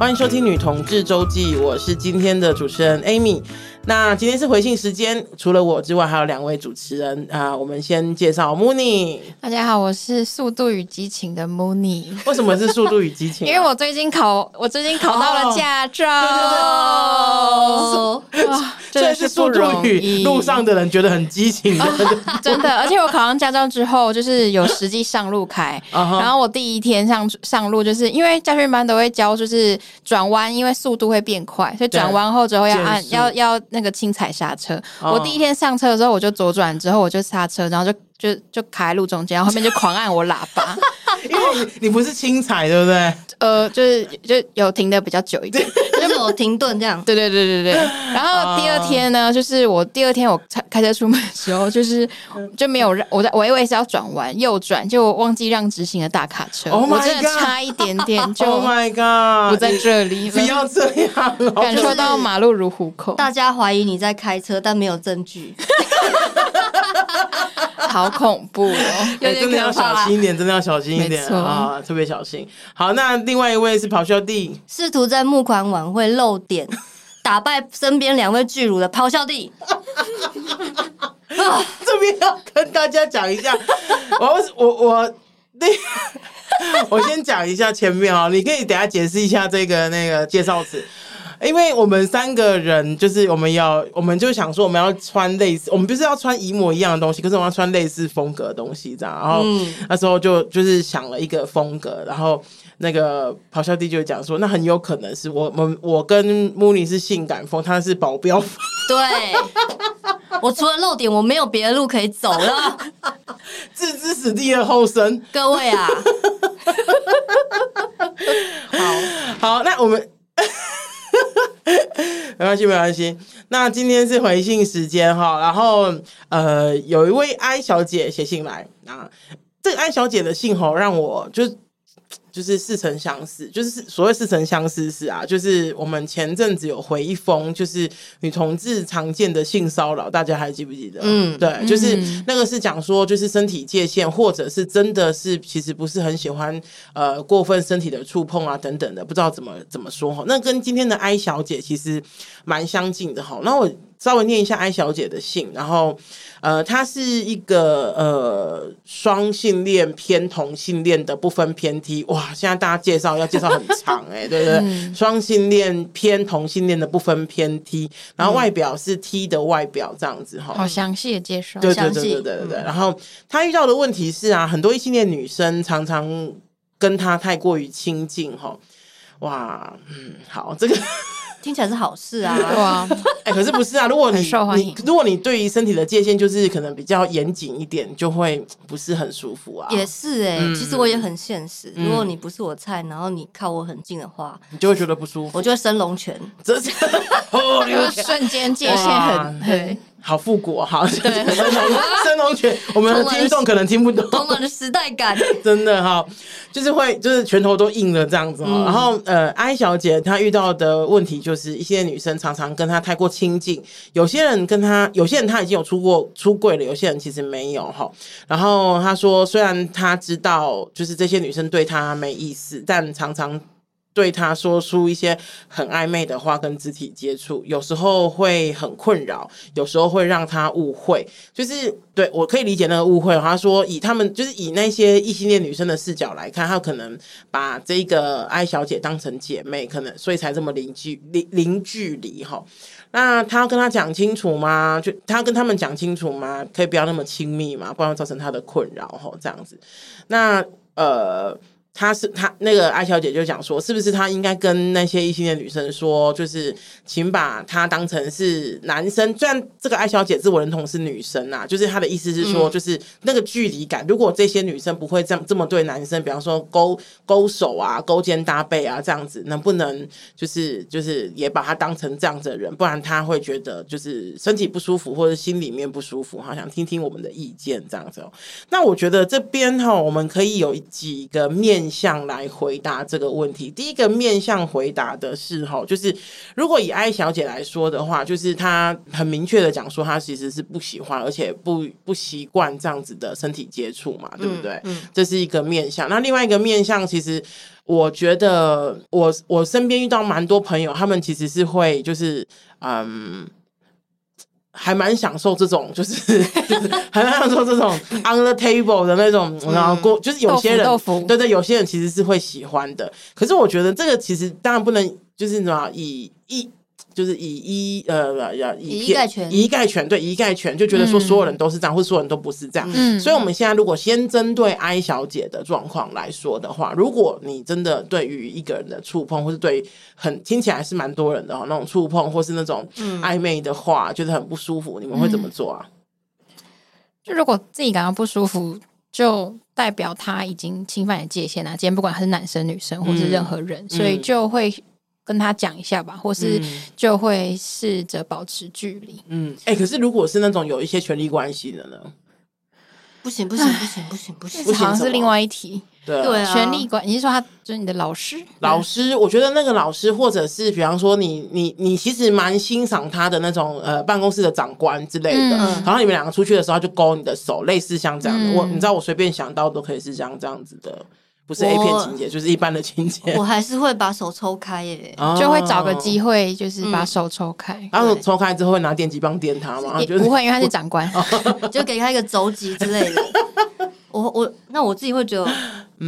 欢迎收听《女同志周记》，我是今天的主持人 Amy。那今天是回信时间，除了我之外，还有两位主持人啊。我们先介绍 Mooney。大家好，我是《速度与激情》的 Mooney。为什么是《速度与激情》啊？因为我最近考，我最近考到了驾照。哦，对对对。这是速度与路上的人觉得很激情的，真的。而且我考上驾照之后，就是有实际上路开。然后我第一天上上路，就是因为驾训班都会教，就是转弯，因为速度会变快，所以转弯后之后要按要要那个轻踩刹车。我第一天上车的时候，我就左转之后我就刹车，然后就就就卡在路中间，然后后面就狂按我喇叭，因为你你不是轻踩对不对？呃，就是就有停的比较久一点，就有停顿这样。对对对对对。然后第二天呢，就是我第二天我开开车出门的时候，就是就没有让我在我以为是要转弯右转，就忘记让直行的大卡车。Oh my God，我真的差一点点就 Oh my God，不在这里。不要这样，感受到马路如虎口。大家怀疑你在开车，但没有证据。好恐怖哦！欸、真的要小心一点，真的要小心一点啊，特别小心。好，那另外一位是咆哮帝，试图在募款晚会露点，打败身边两位巨乳的咆哮帝。啊，这边要跟大家讲一下，我我我那，我先讲一下前面啊，你可以等下解释一下这个那个介绍词。因为我们三个人就是我们要，我们就想说我们要穿类似，我们不是要穿一模一样的东西，可是我们要穿类似风格的东西这样。然后那时候就就是想了一个风格，然后那个咆哮帝就讲说，那很有可能是我我我跟 Mooney 是性感风，他是保镖风。对，我除了露点，我没有别的路可以走了，置之死地而后生。各位啊，好好，那我们。没关系，没关系。那今天是回信时间哈，然后呃，有一位 I 小姐写信来啊，这个 I 小姐的信吼让我就。就是似曾相识，就是所谓似曾相识是啊，就是我们前阵子有回一封，就是女同志常见的性骚扰，大家还记不记得？嗯，对，就是那个是讲说，就是身体界限，或者是真的是其实不是很喜欢呃过分身体的触碰啊等等的，不知道怎么怎么说哈。那跟今天的 I 小姐其实蛮相近的哈。那我稍微念一下艾小姐的信，然后。呃，她是一个呃双性恋偏同性恋的不分偏 T，哇！现在大家介绍要介绍很长哎、欸，对不对？双、嗯、性恋偏同性恋的不分偏 T，然后外表是 T 的外表这样子哈、嗯，好详细的介绍，对对对对对对对。然后她遇到的问题是啊，很多异性恋女生常常跟她太过于亲近哈，哇，嗯，好，这个。听起来是好事啊，对啊，哎、欸，可是不是啊？如果你受欢迎，你如果你对于身体的界限就是可能比较严谨一点，就会不是很舒服啊。也是哎、欸嗯，其实我也很现实、嗯。如果你不是我菜，然后你靠我很近的话，你就会觉得不舒服。我就会升龙拳，这是 瞬间界限很对。好复古，好，对，升龙拳，我们的听众可能听不懂，充满了时代感，真的哈，就是会，就是拳头都硬了这样子、嗯、然后，呃，I 小姐她遇到的问题就是，一些女生常常跟她太过亲近，有些人跟她，有些人她已经有出过出柜了，有些人其实没有哈。然后她说，虽然她知道，就是这些女生对她没意思，但常常。对他说出一些很暧昧的话跟肢体接触，有时候会很困扰，有时候会让他误会。就是对我可以理解那个误会。他说以他们就是以那些异性恋女生的视角来看，他可能把这个艾小姐当成姐妹，可能所以才这么零距零零距离哈。那他要跟他讲清楚吗？就他跟他们讲清楚吗？可以不要那么亲密吗？不然造成他的困扰哈。这样子，那呃。他是他那个艾小姐就讲说，是不是他应该跟那些异性的女生说，就是请把他当成是男生。虽然这个艾小姐自我认同是女生啊，就是她的意思是说，就是那个距离感。如果这些女生不会这样这么对男生，比方说勾勾手啊、勾肩搭背啊这样子，能不能就是就是也把他当成这样子的人？不然他会觉得就是身体不舒服或者心里面不舒服。好想听听我们的意见这样子哦。那我觉得这边哈，我们可以有几个面。面向来回答这个问题。第一个面向回答的是哈，就是如果以艾小姐来说的话，就是她很明确的讲说，她其实是不喜欢，而且不不习惯这样子的身体接触嘛，对不对？嗯嗯、这是一个面向。那另外一个面向，其实我觉得我我身边遇到蛮多朋友，他们其实是会就是嗯。还蛮享受这种，就是 就是还蛮享受这种 on the table 的那种，然后过就是有些人豆腐豆腐对对，有些人其实是会喜欢的。可是我觉得这个其实当然不能就是什么以一。就是以一呃要以一概全，以一概全，对，以一概全，就觉得说所有人都是这样，嗯、或所有人都不是这样。嗯，所以我们现在如果先针对 I 小姐的状况来说的话，如果你真的对于一个人的触碰，或是对很听起来是蛮多人的那种触碰，或是那种暧昧的话，觉得很不舒服，你们会怎么做啊？就如果自己感到不舒服，就代表他已经侵犯了界限啊。今天不管他是男生女生，或是任何人，嗯、所以就会。跟他讲一下吧，或是就会试着保持距离。嗯，哎、欸，可是如果是那种有一些权力关系的呢？不行，不行，不行，不行，不行，不行，好像是另外一题。对，对啊，权力关，你是说他就是你的老师？老师，我觉得那个老师，或者是比方说你，你，你其实蛮欣赏他的那种呃办公室的长官之类的。嗯、然后你们两个出去的时候，他就勾你的手，类似像这样的。嗯、我你知道，我随便想到都可以是这样这样子的。不是 A 片情节，就是一般的情节。我还是会把手抽开耶，就会找个机会，就是把手抽开。然后抽开之后会拿电击棒电他吗？不会，因为他是长官，就给他一个肘击之类的。我我那我自己会觉得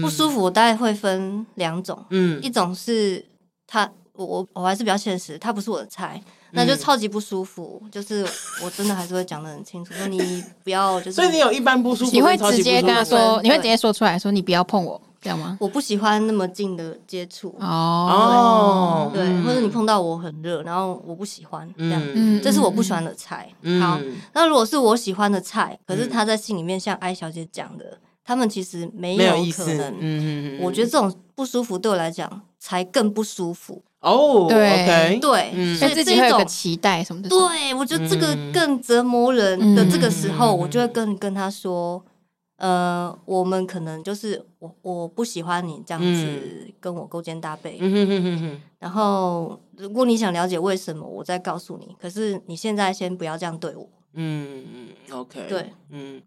不舒服，我大概会分两种。嗯，一种是他，我我我还是比较现实，他不是我的菜，那就超级不舒服。就是我真的还是会讲的很清楚，说你不要就是。所以你有一般不舒服，你会直接跟他说，你会直接说出来说，你不要碰我。这样吗？我不喜欢那么近的接触。哦，对，或者你碰到我很热，然后我不喜欢这样，这是我不喜欢的菜。好，那如果是我喜欢的菜，可是他在信里面像艾小姐讲的，他们其实没有可能。嗯，我觉得这种不舒服对我来讲才更不舒服。哦。对。对，所以自己会有个期待什么的。对，我觉得这个更折磨人的这个时候，我就会跟跟他说。呃，我们可能就是我我不喜欢你这样子跟我勾肩搭背，嗯、然后如果你想了解为什么，我再告诉你。可是你现在先不要这样对我。嗯嗯，OK，对，嗯。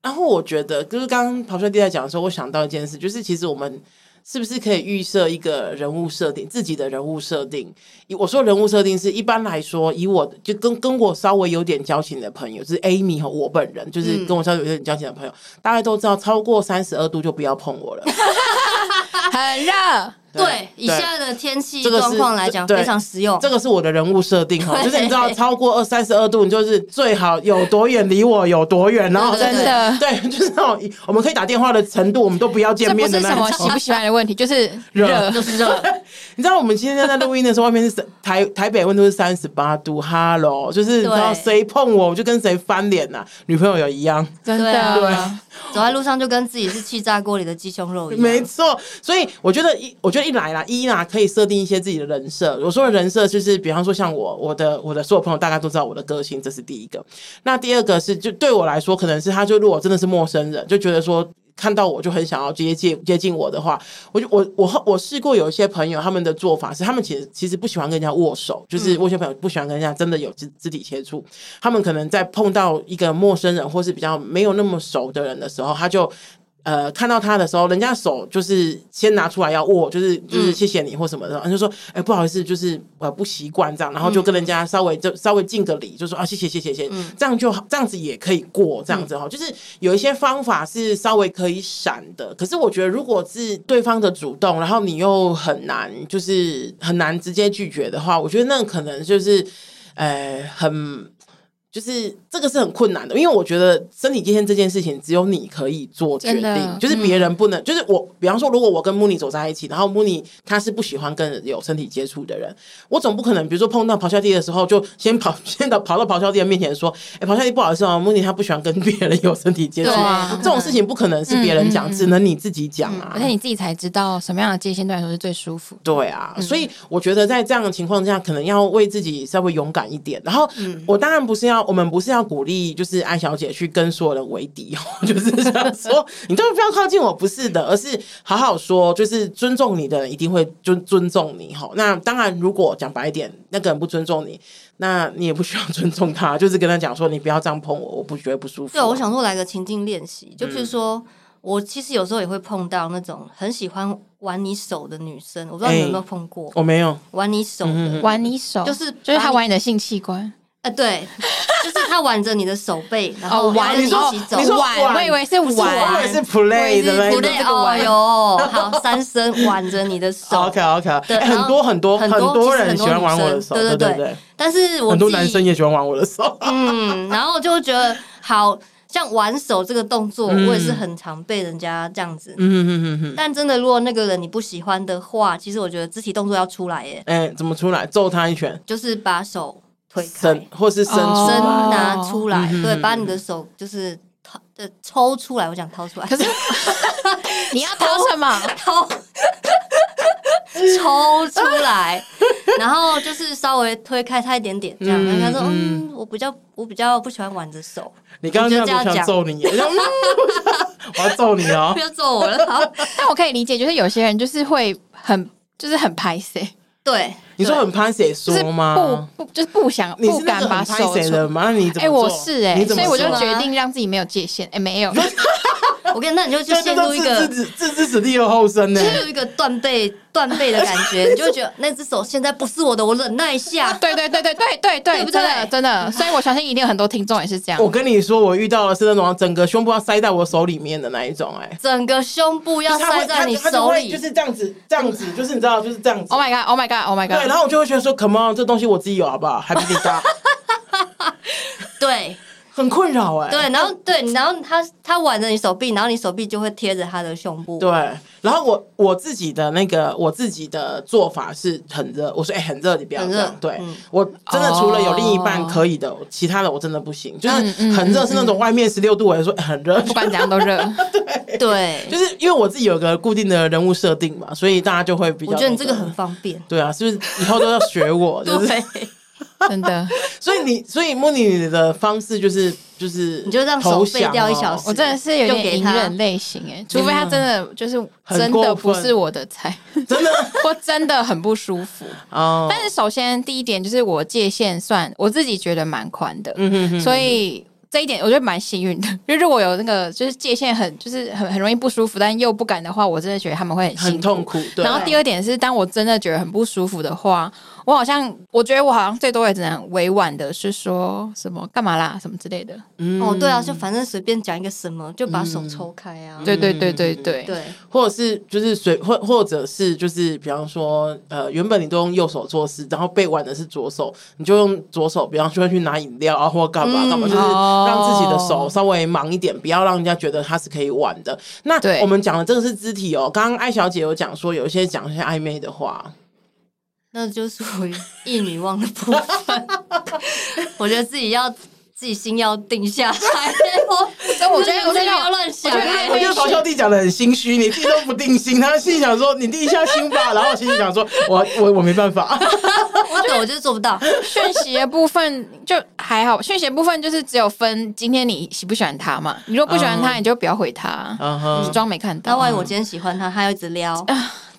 然后我觉得，就是刚刚陶轩弟在讲的时候，我想到一件事，就是其实我们。是不是可以预设一个人物设定，自己的人物设定？我说人物设定是一般来说，以我就跟跟我稍微有点交情的朋友，就是 Amy 和我本人，就是跟我稍微有点交情的朋友，嗯、大家都知道，超过三十二度就不要碰我了，很热。对，以现在的天气状况来讲，非常实用。这个是我的人物设定哈，就是你知道，超过二三十二度，你就是最好有多远离我有多远，然后真的对，就是那种我们可以打电话的程度，我们都不要见面的那种。这不是什么 喜不喜欢的问题，就是热，就是热。你知道我们今天在录音的时候，外面是台台北温度是三十八度，Hello，就是你知道谁碰我，我就跟谁翻脸呐，女朋友有一样，真的对，走在路上就跟自己是气炸锅里的鸡胸肉一样，没错。所以我觉得一，我觉得。一来啦，一啦，可以设定一些自己的人设。我说的人设就是，比方说像我，我的我的所有朋友大概都知道我的个性，这是第一个。那第二个是，就对我来说，可能是他就如果真的是陌生人，就觉得说看到我就很想要接近接近我的话，我就我我我试过有一些朋友，他们的做法是，他们其实其实不喜欢跟人家握手，就是我一些朋友不喜欢跟人家真的有肢肢体接触。他们可能在碰到一个陌生人或是比较没有那么熟的人的时候，他就。呃，看到他的时候，人家手就是先拿出来要握，就是就是谢谢你或什么的，他、嗯、就说，哎、欸，不好意思，就是呃不习惯这样，然后就跟人家稍微就稍微敬个礼，就说啊谢谢谢谢谢这样就好，这样子也可以过，这样子哈，嗯、就是有一些方法是稍微可以闪的，可是我觉得如果是对方的主动，然后你又很难就是很难直接拒绝的话，我觉得那可能就是呃很。就是这个是很困难的，因为我觉得身体界限这件事情只有你可以做决定，就是别人不能。嗯、就是我，比方说，如果我跟慕尼走在一起，然后慕尼他是不喜欢跟有身体接触的人，我总不可能，比如说碰到咆哮帝的时候，就先跑，先到跑到咆哮帝的面前说：“哎，咆哮帝不好意思啊，慕尼他不喜欢跟别人有身体接触。啊”这种事情不可能是别人讲，嗯、只能你自己讲啊、嗯。而且你自己才知道什么样的界限对来说是最舒服。对啊，所以我觉得在这样的情况下，可能要为自己稍微勇敢一点。然后，我当然不是要我们不是要鼓励，就是艾小姐去跟所有人为敌哦，就是想说 你都不要靠近我，不是的，而是好好说，就是尊重你的人一定会尊尊重你哈。那当然，如果讲白一点，那个人不尊重你，那你也不需要尊重他，就是跟他讲说，你不要这样碰我，我不觉得不舒服。对，我想说来个情境练习，就比如说。嗯我其实有时候也会碰到那种很喜欢玩你手的女生，我不知道你有没有碰过？我没有玩你手的，玩你手就是就是他玩你的性器官。呃，对，就是他挽着你的手背，然后玩一起走。你说玩，我以为是玩，我以为是 play 的那个。哦哟，好，三声挽着你的手。OK OK，对，很多很多很多人喜欢玩我的手，对对对。但是我很多男生也喜欢玩我的手。嗯，然后就会觉得好。像挽手这个动作，我也是很常被人家这样子。嗯嗯嗯嗯。但真的，如果那个人你不喜欢的话，其实我觉得肢体动作要出来耶。哎，怎么出来？揍他一拳？就是把手推开，或是伸伸拿出来。对，把你的手就是掏呃抽出来。我想掏出来，可是 你要掏什么？掏抽出来，然后就是稍微推开他一点点，这样。他说：“嗯，我比较我比较不喜欢挽着手。”你刚刚这样想揍你，我要揍你哦！不要揍我了。但我可以理解，就是有些人就是会很，就是很拍谢。对，你说很怕谁说吗？不不，就是不想，不敢把手的吗？你怎么？哎，我是哎，所以我就决定让自己没有界限。哎，没有。我跟你，那你就就陷入一个置之死地而后生呢，陷入一个断背断背的感觉，你就会觉得那只手现在不是我的，我忍耐一下。对对对对对对对，真的真的，所以我相信一定有很多听众也是这样。我跟你说，我遇到的是那种整个胸部要塞在我手里面的那一种，哎，整个胸部要塞在你手里，就是这样子，这样子，就是你知道，就是这样子。Oh my god! Oh my god! Oh my god! 对，然后我就会觉得说，Come on，这东西我自己有好不好？还比你大。对。很困扰哎，对，然后对，然后他他挽着你手臂，然后你手臂就会贴着他的胸部。对，然后我我自己的那个我自己的做法是很热，我说哎很热，你不要这样。对，我真的除了有另一半可以的，其他的我真的不行。就是很热是那种外面十六度，我就说很热，不管怎样都热。对 对，就是因为我自己有个固定的人物设定嘛，所以大家就会比较。我觉得你这个很方便。对啊，是不是以后都要学我？就是。真的，所以你，所以莫妮的方式就是，就是你就让手废掉一小时，我真的是有点隐忍类型哎，除非他真的就是真的不是我的菜，真的，我真的很不舒服哦。但是首先第一点就是我界限算我自己觉得蛮宽的，嗯哼哼，所以。这一点我觉得蛮幸运的，因为如果有那个就是界限很就是很很容易不舒服，但又不敢的话，我真的觉得他们会很辛苦。很痛苦。对。然后第二点是，当我真的觉得很不舒服的话，我好像我觉得我好像最多也只能委婉的是说什么干嘛啦什么之类的。嗯。哦，对啊，就反正随便讲一个什么，就把手抽开啊。对对对对对对。或者是就是随或或者是就是比方说呃原本你都用右手做事，然后被玩的是左手，你就用左手，比方说去拿饮料啊或干嘛干嘛，就是。让自己的手稍微忙一点，不要让人家觉得他是可以玩的。那我们讲的这个是肢体哦。刚刚艾小姐有讲说，有一些讲一些暧昧的话，那就属于一女忘的部分。我觉得自己要。自己心要定下来，我我觉得我觉得不要乱想。我觉得咆哮帝讲的很心虚，你自己都不定心，他心里想说你定一下心吧，然后心里想说我我我没办法，我觉得我就是做不到。讯息的部分就还好，讯息的部分就是只有分今天你喜不喜欢他嘛。你如果不喜欢他，你就不要回他，你装没看到。那万一我今天喜欢他，他又一直撩，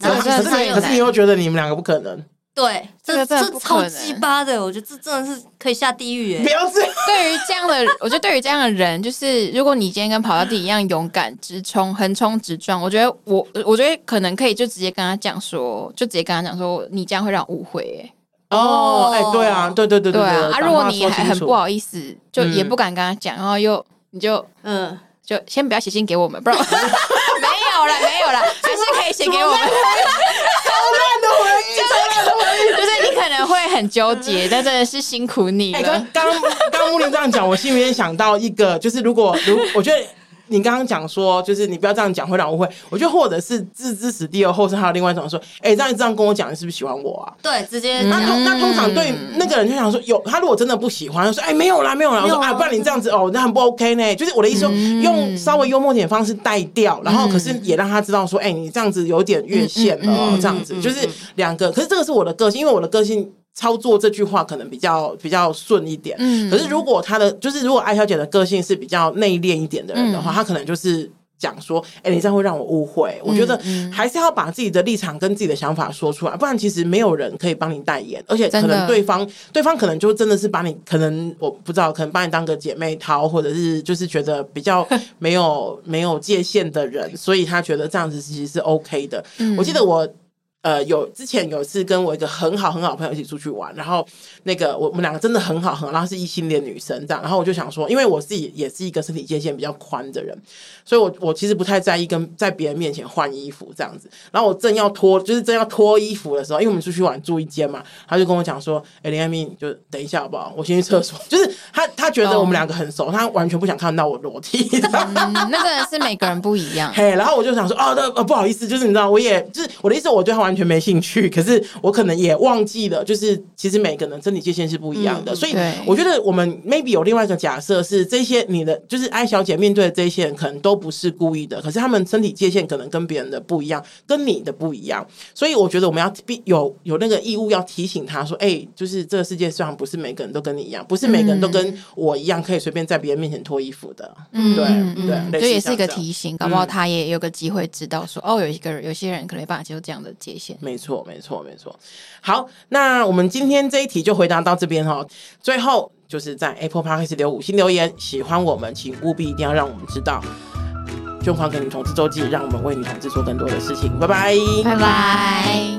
可是可是你又觉得你们两个不可能。对，这这超鸡巴的，我觉得这真的是可以下地狱耶！不要这样。对于这样的，我觉得对于这样的人，就是如果你今天跟跑到地一样勇敢直冲、横冲直撞，我觉得我我觉得可能可以就直接跟他讲说，就直接跟他讲说，你这样会让我误会耶。哦，哎，对啊，对对对对啊！啊，如果你还很不好意思，就也不敢跟他讲，然后又你就嗯，就先不要写信给我们，不然 没有了，没有了，还是可以写给我们。就是你可能会很纠结，但真的是辛苦你了。刚刚刚木林这样讲，我心里面想到一个，就是如果如我觉得。你刚刚讲说，就是你不要这样讲，会让我误会。我觉得或者是置之死地而后生，还有另外一种说，哎、欸，这样这样跟我讲，你是不是喜欢我啊？对，直接。那通那通常对那个人就想说，有他如果真的不喜欢，就说，哎、欸，没有啦，没有啦。我说，啊，不然你这样子哦，那很不 OK 呢。就是我的意思说，用稍微幽默点的方式带掉，然后可是也让他知道说，哎、欸，你这样子有点越线了，这样子就是两个。可是这个是我的个性，因为我的个性。操作这句话可能比较比较顺一点。嗯，可是如果他的就是如果艾小姐的个性是比较内敛一点的人的话，她、嗯、可能就是。讲说，哎、欸，你这样会让我误会。我觉得还是要把自己的立场跟自己的想法说出来，不然其实没有人可以帮你代言，而且可能对方对方可能就真的是把你，可能我不知道，可能把你当个姐妹淘，或者是就是觉得比较 没有没有界限的人，所以他觉得这样子其实是 OK 的。我记得我。呃，有之前有一次跟我一个很好很好的朋友一起出去玩，然后那个我我们两个真的很好很好，然后是异性恋女生这样，然后我就想说，因为我自己也是一个身体界限比较宽的人，所以我我其实不太在意跟在别人面前换衣服这样子。然后我正要脱，就是正要脱衣服的时候，因为我们出去玩住一间嘛，他就跟我讲说：“哎，林爱民，就等一下好不好？我先去厕所。”就是他他觉得我们两个很熟，他完全不想看到我裸体。嗯、那真的是每个人不一样。嘿，然后我就想说：“哦，那呃不好意思，就是你知道，我也就是我的意思，我对他完全没兴趣，可是我可能也忘记了，就是其实每个人身体界限是不一样的，嗯、所以我觉得我们 maybe 有另外一个假设是，这些你的就是艾小姐面对的这些人，可能都不是故意的，可是他们身体界限可能跟别人的不一样，跟你的不一样，所以我觉得我们要必有有那个义务要提醒他说，哎、欸，就是这个世界上不是每个人都跟你一样，不是每个人都跟我一样可以随便在别人面前脱衣服的，嗯，对对，这也是一个提醒，搞不好他也有个机会知道说，哦，有一个人有些人可能没办法接受这样的界限，没错，没。错，没错。好，那我们今天这一题就回答到这边哈。最后就是在 Apple Podcast 留五星留言，喜欢我们，请务必一定要让我们知道。捐款给女同志周记，让我们为女同志做更多的事情。拜拜，拜拜。